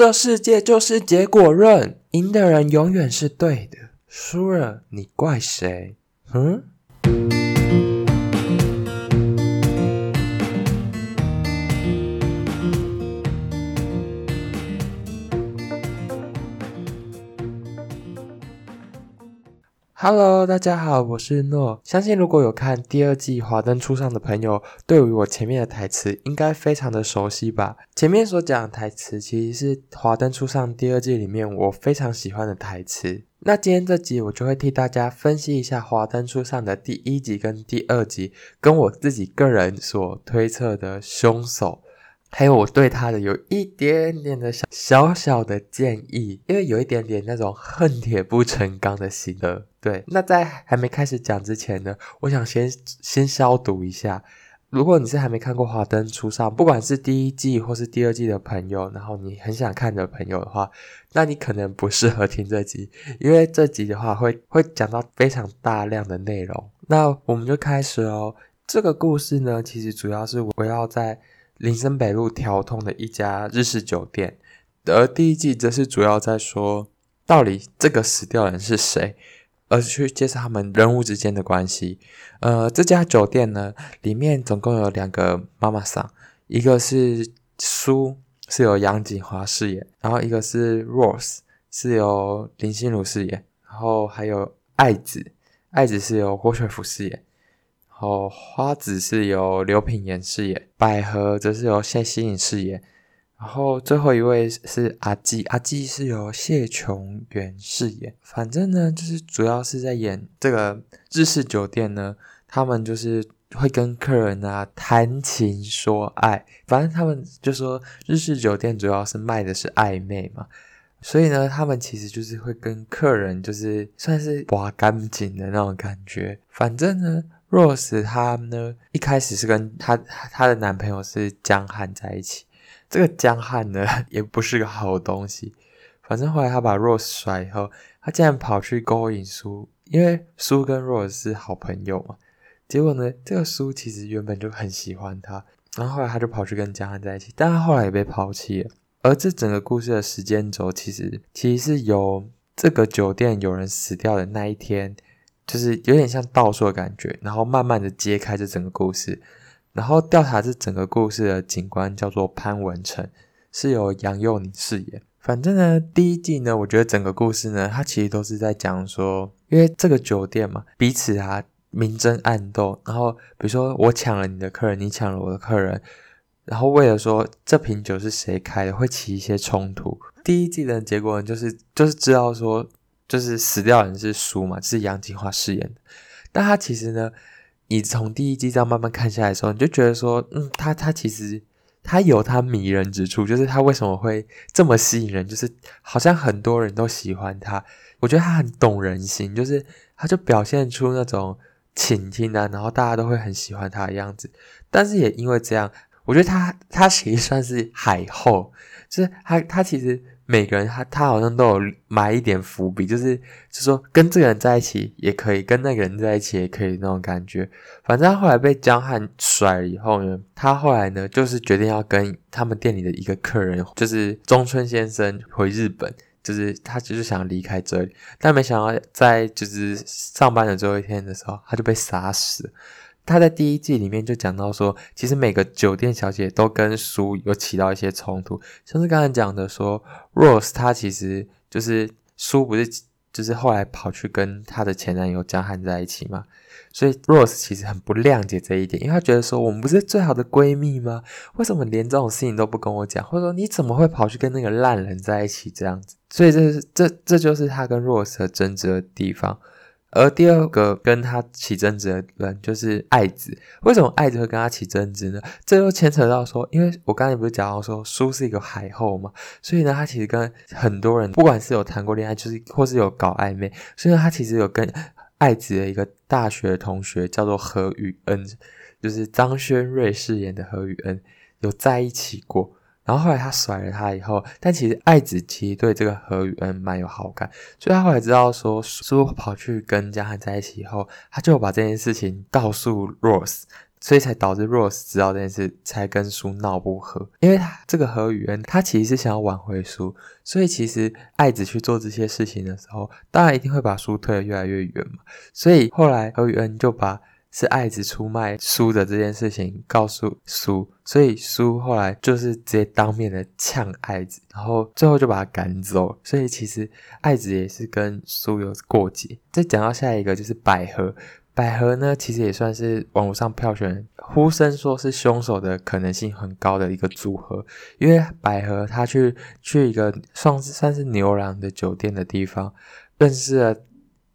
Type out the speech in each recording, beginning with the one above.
这世界就是结果论，赢的人永远是对的，输了你怪谁？嗯。Hello，大家好，我是诺。相信如果有看第二季《华灯初上》的朋友，对于我前面的台词应该非常的熟悉吧？前面所讲的台词其实是《华灯初上》第二季里面我非常喜欢的台词。那今天这集我就会替大家分析一下《华灯初上》的第一集跟第二集，跟我自己个人所推测的凶手。还有我对他的有一点点的小小小的建议，因为有一点点那种恨铁不成钢的心的。对，那在还没开始讲之前呢，我想先先消毒一下。如果你是还没看过《华灯初上》，不管是第一季或是第二季的朋友，然后你很想看的朋友的话，那你可能不适合听这集，因为这集的话会会讲到非常大量的内容。那我们就开始哦。这个故事呢，其实主要是围绕在。林森北路条通的一家日式酒店，而第一季则是主要在说到底这个死掉的人是谁，而去介绍他们人物之间的关系。呃，这家酒店呢，里面总共有两个妈妈桑，一个是苏，是由杨锦华饰演，然后一个是 Rose，是由林心如饰演，然后还有爱子，爱子是由郭学福饰演。哦，花子是由刘品言饰演，百合则是由谢欣颖饰演，然后最后一位是阿季，阿季是由谢琼媛饰演。反正呢，就是主要是在演这个日式酒店呢，他们就是会跟客人啊谈情说爱，反正他们就说日式酒店主要是卖的是暧昧嘛，所以呢，他们其实就是会跟客人就是算是刮干净的那种感觉，反正呢。Rose 她呢，一开始是跟她她的男朋友是江汉在一起。这个江汉呢，也不是个好东西。反正后来他把 Rose 甩以后，他竟然跑去勾引苏，因为苏跟 Rose 是好朋友嘛。结果呢，这个苏其实原本就很喜欢他，然后后来他就跑去跟江汉在一起，但他后来也被抛弃了。而这整个故事的时间轴，其实其实是由这个酒店有人死掉的那一天。就是有点像倒数的感觉，然后慢慢的揭开这整个故事，然后调查这整个故事的警官叫做潘文成，是由杨佑宁饰演。反正呢，第一季呢，我觉得整个故事呢，它其实都是在讲说，因为这个酒店嘛，彼此啊明争暗斗，然后比如说我抢了你的客人，你抢了我的客人，然后为了说这瓶酒是谁开的，会起一些冲突。第一季的结果呢，就是就是知道说。就是死掉的人是苏嘛，是杨谨华饰演的。但他其实呢，你从第一季这样慢慢看下来的时候，你就觉得说，嗯，他他其实他有他迷人之处，就是他为什么会这么吸引人，就是好像很多人都喜欢他。我觉得他很懂人心，就是他就表现出那种倾听啊，然后大家都会很喜欢他的样子。但是也因为这样，我觉得他他其实算是海后，就是他他其实。每个人他他好像都有埋一点伏笔，就是就说跟这个人在一起也可以，跟那个人在一起也可以那种感觉。反正后来被江汉甩了以后呢，他后来呢就是决定要跟他们店里的一个客人，就是中村先生回日本，就是他就是想离开这里，但没想到在就是上班的最后一天的时候，他就被杀死了。他在第一季里面就讲到说，其实每个酒店小姐都跟苏有起到一些冲突，像是刚才讲的说，Rose 她其实就是苏不是就是后来跑去跟她的前男友江汉在一起嘛，所以 Rose 其实很不谅解这一点，因为她觉得说我们不是最好的闺蜜吗？为什么连这种事情都不跟我讲？或者说你怎么会跑去跟那个烂人在一起这样子？所以这是这这就是她跟 Rose 的争执的地方。而第二个跟他起争执的人就是爱子，为什么爱子会跟他起争执呢？这又牵扯到说，因为我刚才不是讲到说苏是一个海后嘛，所以呢，他其实跟很多人，不管是有谈过恋爱，就是或是有搞暧昧，所以呢，他其实有跟爱子的一个大学同学叫做何宇恩，就是张轩瑞饰演的何宇恩，有在一起过。然后后来他甩了他以后，但其实爱子其实对这个何宇恩蛮有好感，所以他后来知道说苏跑去跟江汉在一起以后，他就把这件事情告诉 Rose，所以才导致 Rose 知道这件事，才跟苏闹不和。因为他这个河宇恩，他其实是想要挽回苏，所以其实爱子去做这些事情的时候，当然一定会把苏推得越来越远嘛。所以后来河宇恩就把是爱子出卖苏的这件事情告诉苏，所以苏后来就是直接当面的呛爱子，然后最后就把他赶走。所以其实爱子也是跟苏有过节。再讲到下一个就是百合，百合呢其实也算是网络上票选呼声说是凶手的可能性很高的一个组合，因为百合她去去一个算是算是牛郎的酒店的地方认识了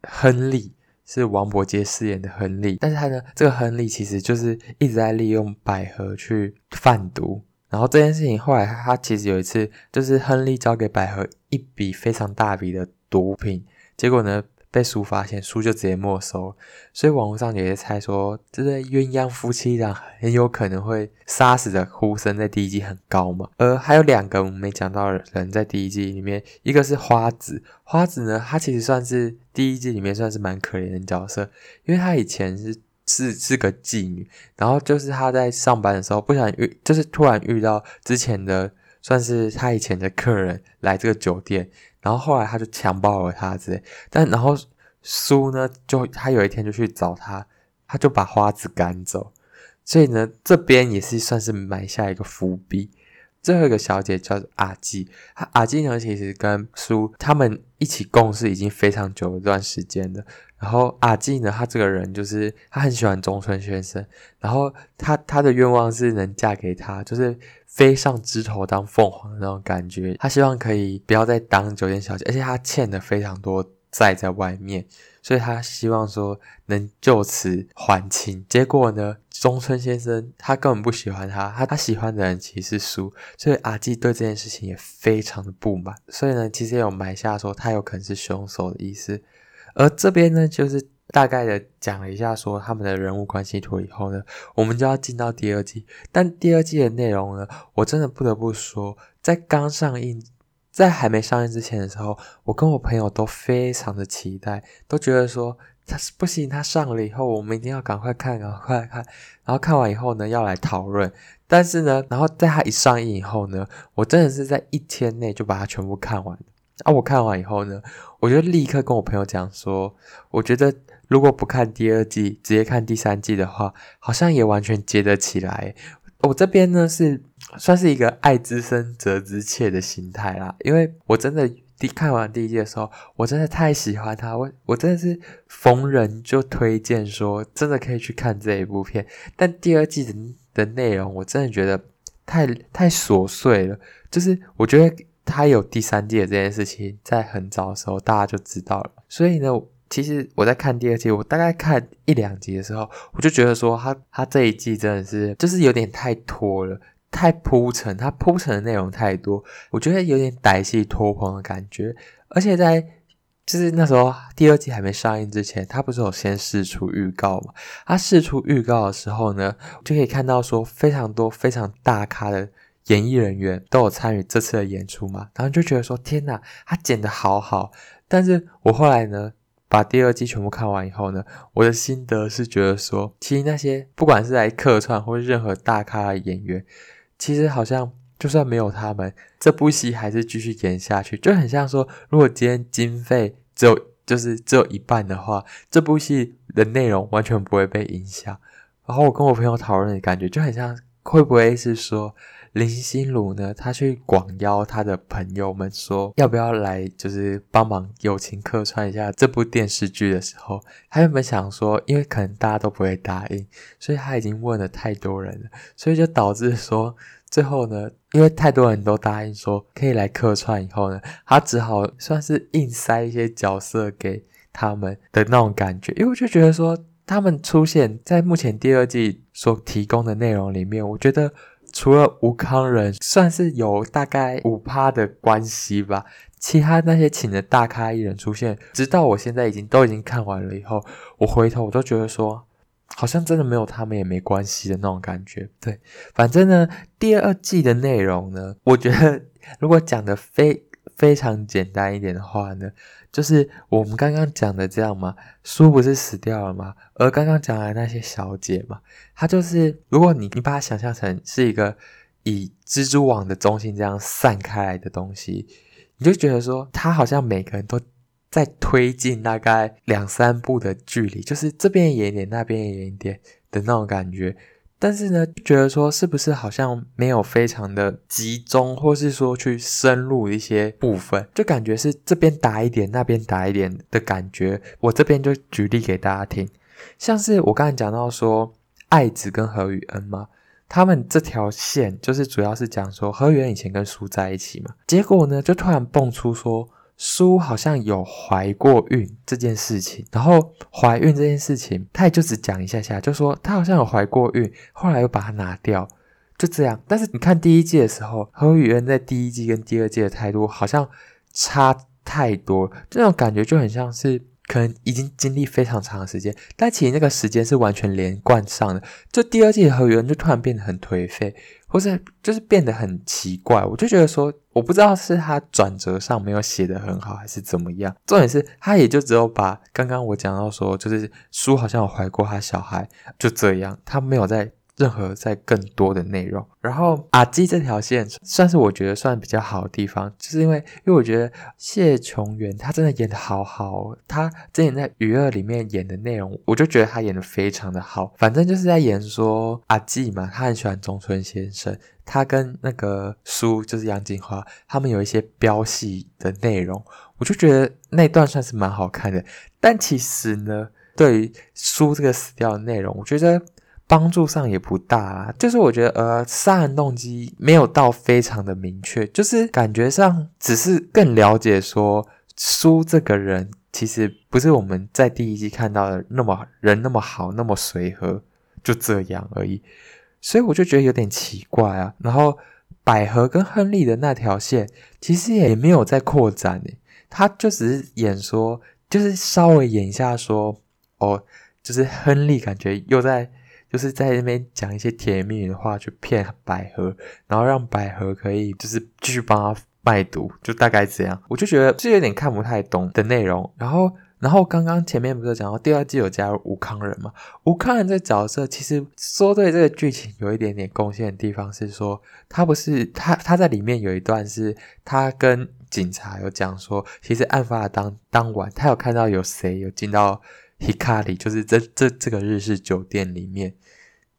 亨利。是王柏杰饰演的亨利，但是他呢，这个亨利其实就是一直在利用百合去贩毒，然后这件事情后来他其实有一次，就是亨利交给百合一笔非常大笔的毒品，结果呢，被苏发现，苏就直接没收，所以网络上也在猜说，这对鸳鸯夫妻俩很有可能会杀死的呼声在第一季很高嘛。而还有两个我们没讲到的人在第一季里面，一个是花子，花子呢，他其实算是第一季里面算是蛮可怜的角色，因为他以前是是是个妓女，然后就是他在上班的时候不想遇，就是突然遇到之前的算是他以前的客人来这个酒店。然后后来他就强暴了他之类，但然后苏呢，就他有一天就去找他，他就把花子赶走，所以呢，这边也是算是埋下一个伏笔。最后一个小姐叫做阿纪，阿纪呢其实跟苏他们一起共事已经非常久一段时间了。然后阿纪呢，他这个人就是他很喜欢中村先生，然后他他的愿望是能嫁给他，就是。飞上枝头当凤凰的那种感觉，他希望可以不要再当酒店小姐，而且他欠了非常多债在外面，所以他希望说能就此还清。结果呢，中村先生他根本不喜欢他，他他喜欢的人其实是书，所以阿纪对这件事情也非常的不满，所以呢，其实也有埋下说他有可能是凶手的意思。而这边呢，就是。大概的讲了一下说他们的人物关系图以后呢，我们就要进到第二季。但第二季的内容呢，我真的不得不说，在刚上映，在还没上映之前的时候，我跟我朋友都非常的期待，都觉得说他是不行，他上了以后，我们一定要赶快看，赶快看。然后看完以后呢，要来讨论。但是呢，然后在他一上映以后呢，我真的是在一天内就把它全部看完。啊，我看完以后呢，我就立刻跟我朋友讲说，我觉得。如果不看第二季，直接看第三季的话，好像也完全接得起来。我这边呢是算是一个爱之深责之切的心态啦，因为我真的第看完第一季的时候，我真的太喜欢他，我我真的是逢人就推荐说，真的可以去看这一部片。但第二季的的内容，我真的觉得太太琐碎了，就是我觉得他有第三季的这件事情，在很早的时候大家就知道了，所以呢。其实我在看第二季，我大概看一两集的时候，我就觉得说他他这一季真的是就是有点太拖了，太铺陈，他铺陈的内容太多，我觉得有点歹戏拖棚的感觉。而且在就是那时候第二季还没上映之前，他不是有先释出预告嘛？他释出预告的时候呢，就可以看到说非常多非常大咖的演艺人员都有参与这次的演出嘛，然后就觉得说天哪，他剪的好好。但是我后来呢，把第二季全部看完以后呢，我的心得是觉得说，其实那些不管是来客串或是任何大咖的演员，其实好像就算没有他们，这部戏还是继续演下去，就很像说，如果今天经费只有就是只有一半的话，这部戏的内容完全不会被影响。然后我跟我朋友讨论的感觉就很像，会不会是说？林心如呢，他去广邀他的朋友们说，要不要来，就是帮忙友情客串一下这部电视剧的时候，他原本想说，因为可能大家都不会答应，所以他已经问了太多人了，所以就导致说，最后呢，因为太多人都答应说可以来客串以后呢，他只好算是硬塞一些角色给他们的那种感觉，因为我就觉得说，他们出现在目前第二季所提供的内容里面，我觉得。除了吴康仁算是有大概五趴的关系吧，其他那些请的大咖艺人出现，直到我现在已经都已经看完了以后，我回头我都觉得说，好像真的没有他们也没关系的那种感觉。对，反正呢，第二季的内容呢，我觉得如果讲的非非常简单一点的话呢，就是我们刚刚讲的这样嘛，书不是死掉了吗？而刚刚讲的那些小姐嘛，她就是，如果你你把它想象成是一个以蜘蛛网的中心这样散开来的东西，你就觉得说，它好像每个人都在推进大概两三步的距离，就是这边远一点，那边远一点的那种感觉。但是呢，觉得说是不是好像没有非常的集中，或是说去深入一些部分，就感觉是这边打一点，那边打一点的感觉。我这边就举例给大家听，像是我刚才讲到说爱子跟何宇恩嘛，他们这条线就是主要是讲说何宇恩以前跟书在一起嘛，结果呢就突然蹦出说。书好像有怀过孕这件事情，然后怀孕这件事情，他也就只讲一下下，就说他好像有怀过孕，后来又把它拿掉，就这样。但是你看第一季的时候，何宇恩在第一季跟第二季的态度好像差太多，这种感觉就很像是可能已经经历非常长的时间，但其实那个时间是完全连贯上的。就第二季的何宇恩就突然变得很颓废。或是，就是变得很奇怪，我就觉得说，我不知道是他转折上没有写得很好，还是怎么样。重点是他也就只有把刚刚我讲到说，就是书好像有怀过他小孩，就这样，他没有在。任何在更多的内容，然后阿基这条线算是我觉得算比较好的地方，就是因为因为我觉得谢琼媛她真的演得好好，她之前在《娱乐》里面演的内容，我就觉得她演得非常的好。反正就是在演说阿基嘛，他很喜欢中村先生，他跟那个书就是杨谨华他们有一些飙戏的内容，我就觉得那段算是蛮好看的。但其实呢，对于书这个死掉的内容，我觉得。帮助上也不大啊，就是我觉得呃，杀人动机没有到非常的明确，就是感觉上只是更了解说书这个人其实不是我们在第一季看到的那么人那么好那么随和，就这样而已，所以我就觉得有点奇怪啊。然后百合跟亨利的那条线其实也没有在扩展诶，他就只是演说，就是稍微演一下说哦，就是亨利感觉又在。就是在那边讲一些甜言蜜语的话去骗百合，然后让百合可以就是继续帮他卖毒，就大概这样。我就觉得是有点看不太懂的内容。然后，然后刚刚前面不是讲到第二季有加入吴康仁嘛？吴康仁这角色其实说对这个剧情有一点点贡献的地方是说，他不是他他在里面有一段是他跟警察有讲说，其实案发当当晚他有看到有谁有进到 Hikari，就是这这这个日式酒店里面。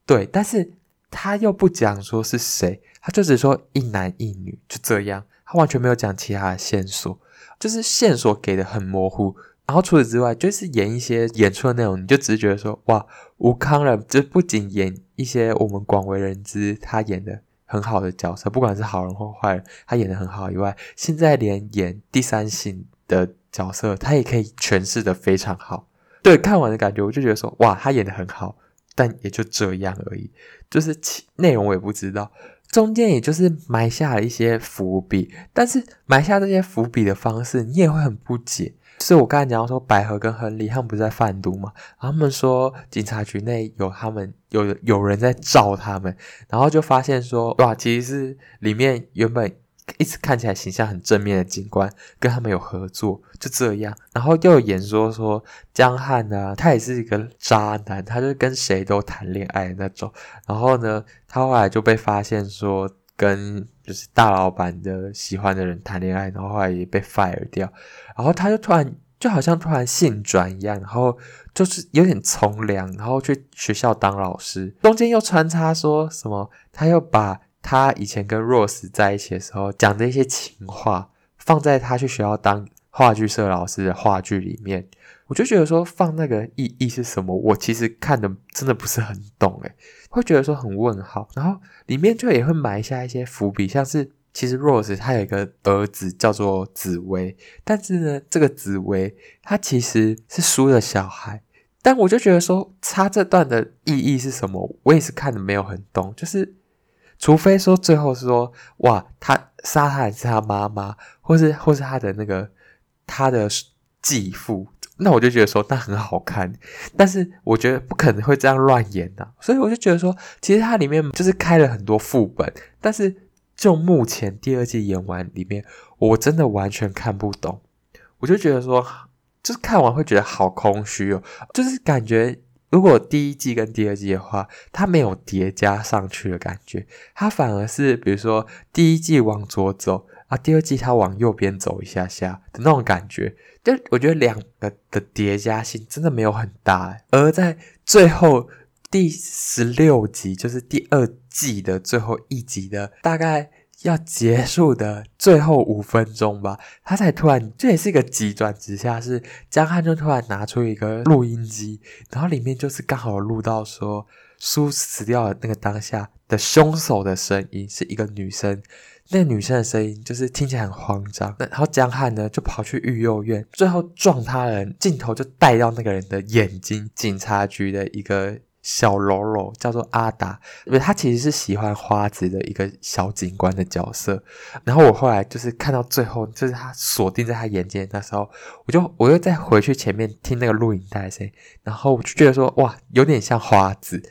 对，但是他又不讲说是谁，他就只说一男一女，就这样，他完全没有讲其他的线索，就是线索给的很模糊。然后除此之外，就是演一些演出的内容，你就只是觉得说，哇，吴康仁这不仅演一些我们广为人知他演的很好的角色，不管是好人或坏人，他演的很好以外，现在连演第三性的角色，他也可以诠释的非常好。对，看完的感觉，我就觉得说，哇，他演的很好。但也就这样而已，就是内容我也不知道，中间也就是埋下了一些伏笔，但是埋下这些伏笔的方式你也会很不解。就是我刚才讲到说，百合跟亨利他们不是在贩毒嘛？他们说警察局内有他们有有人在罩他们，然后就发现说哇，其实是里面原本。一直看起来形象很正面的警官跟他们有合作，就这样。然后又演说说江汉啊，他也是一个渣男，他就跟谁都谈恋爱那种。然后呢，他后来就被发现说跟就是大老板的喜欢的人谈恋爱，然后后来也被 fire 掉。然后他就突然就好像突然性转一样，然后就是有点从良，然后去学校当老师。中间又穿插说什么，他又把。他以前跟 Rose 在一起的时候讲的一些情话，放在他去学校当话剧社老师的话剧里面，我就觉得说放那个意义是什么？我其实看的真的不是很懂，诶，会觉得说很问号。然后里面就也会埋下一些伏笔，像是其实 Rose 他有一个儿子叫做紫薇，但是呢，这个紫薇他其实是书的小孩，但我就觉得说他这段的意义是什么？我也是看的没有很懂，就是。除非说最后是说，哇，他杀他的是他妈妈，或是或是他的那个他的继父，那我就觉得说那很好看。但是我觉得不可能会这样乱演的，所以我就觉得说，其实它里面就是开了很多副本。但是就目前第二季演完里面，我真的完全看不懂。我就觉得说，就是看完会觉得好空虚哦，就是感觉如果第一季跟第二季的话，它没有叠加上去的感觉，它反而是比如说第一季往左走啊，第二季它往右边走一下下的那种感觉，就我觉得两个的叠加性真的没有很大，而在最后第十六集，就是第二季的最后一集的大概。要结束的最后五分钟吧，他才突然，这也是一个急转直下，是江汉就突然拿出一个录音机，然后里面就是刚好录到说苏死掉的那个当下的凶手的声音，是一个女生，那个女生的声音就是听起来很慌张，然后江汉呢就跑去育幼院，最后撞他人，镜头就带到那个人的眼睛，警察局的一个。小喽啰叫做阿达，因为他其实是喜欢花子的一个小警官的角色。然后我后来就是看到最后，就是他锁定在他眼睛那时候，我就我又再回去前面听那个录影带声，然后我就觉得说哇，有点像花子。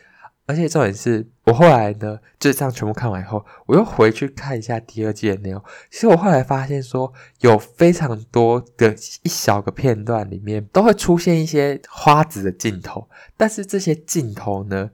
而且重点是我后来呢，就这样全部看完以后，我又回去看一下第二季的内容。其实我后来发现说，有非常多的一小个片段里面都会出现一些花子的镜头，但是这些镜头呢，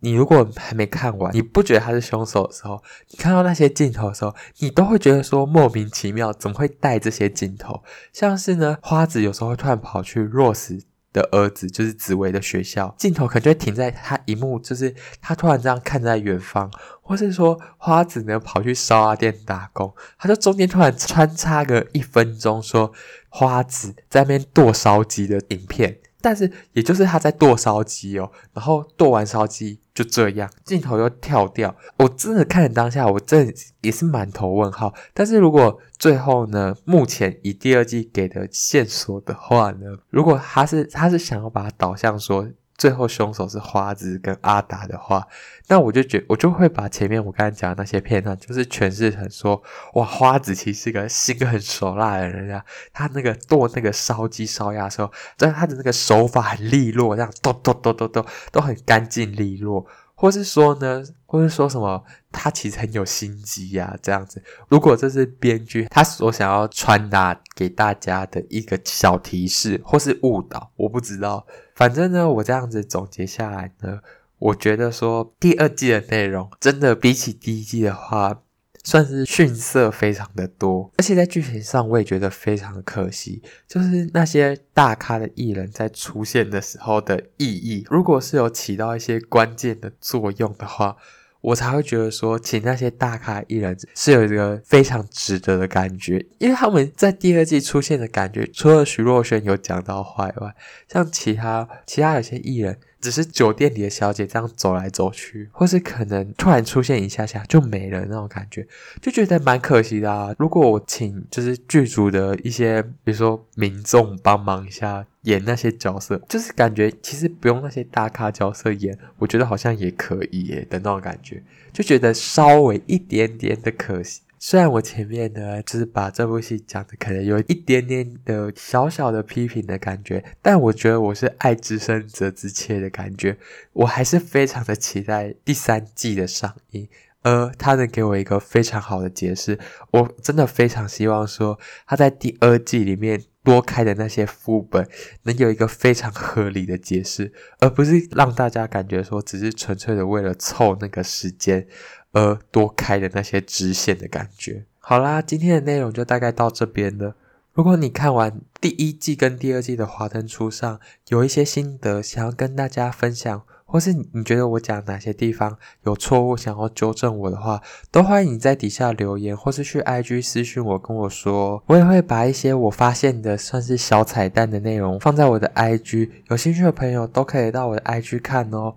你如果还没看完，你不觉得他是凶手的时候，你看到那些镜头的时候，你都会觉得说莫名其妙，怎么会带这些镜头？像是呢，花子有时候会突然跑去 Rose 的儿子就是紫薇的学校，镜头可能就会停在他一幕，就是他突然这样看在远方，或是说花子呢跑去烧鸭店打工，他就中间突然穿插个一分钟，说花子在那边剁烧鸡的影片。但是，也就是他在剁烧鸡哦，然后剁完烧鸡就这样，镜头又跳掉。我真的看了当下，我真的也是满头问号。但是如果最后呢，目前以第二季给的线索的话呢，如果他是他是想要把它导向说。最后凶手是花子跟阿达的话，那我就觉我就会把前面我刚才讲的那些片段，就是诠释成说，哇，花子其实是个心狠手辣的人啊，他那个剁那个烧鸡烧鸭的时候，但他的那个手法很利落，这样剁剁剁剁剁都很干净利落。或是说呢，或是说什么，他其实很有心机呀，这样子。如果这是编剧他所想要传达给大家的一个小提示，或是误导，我不知道。反正呢，我这样子总结下来呢，我觉得说第二季的内容真的比起第一季的话。算是逊色非常的多，而且在剧情上我也觉得非常可惜，就是那些大咖的艺人，在出现的时候的意义，如果是有起到一些关键的作用的话，我才会觉得说，请那些大咖艺人是有一个非常值得的感觉，因为他们在第二季出现的感觉，除了徐若瑄有讲到话以外，像其他其他有些艺人。只是酒店里的小姐这样走来走去，或是可能突然出现一下下就没了那种感觉，就觉得蛮可惜的啊。如果我请就是剧组的一些，比如说民众帮忙一下演那些角色，就是感觉其实不用那些大咖角色演，我觉得好像也可以耶的那种感觉，就觉得稍微一点点的可惜。虽然我前面呢，就是把这部戏讲的可能有一点点的小小的批评的感觉，但我觉得我是爱之深责之切的感觉，我还是非常的期待第三季的上映，而他能给我一个非常好的解释，我真的非常希望说他在第二季里面多开的那些副本能有一个非常合理的解释，而不是让大家感觉说只是纯粹的为了凑那个时间。而多开的那些支线的感觉。好啦，今天的内容就大概到这边了。如果你看完第一季跟第二季的《华灯初上》，有一些心得想要跟大家分享，或是你觉得我讲哪些地方有错误，想要纠正我的话，都欢迎你在底下留言，或是去 IG 私讯我跟我说。我也会把一些我发现的算是小彩蛋的内容放在我的 IG，有兴趣的朋友都可以到我的 IG 看哦。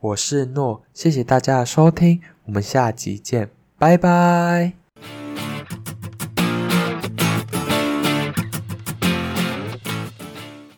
我是诺，谢谢大家的收听。我们下集见，拜拜。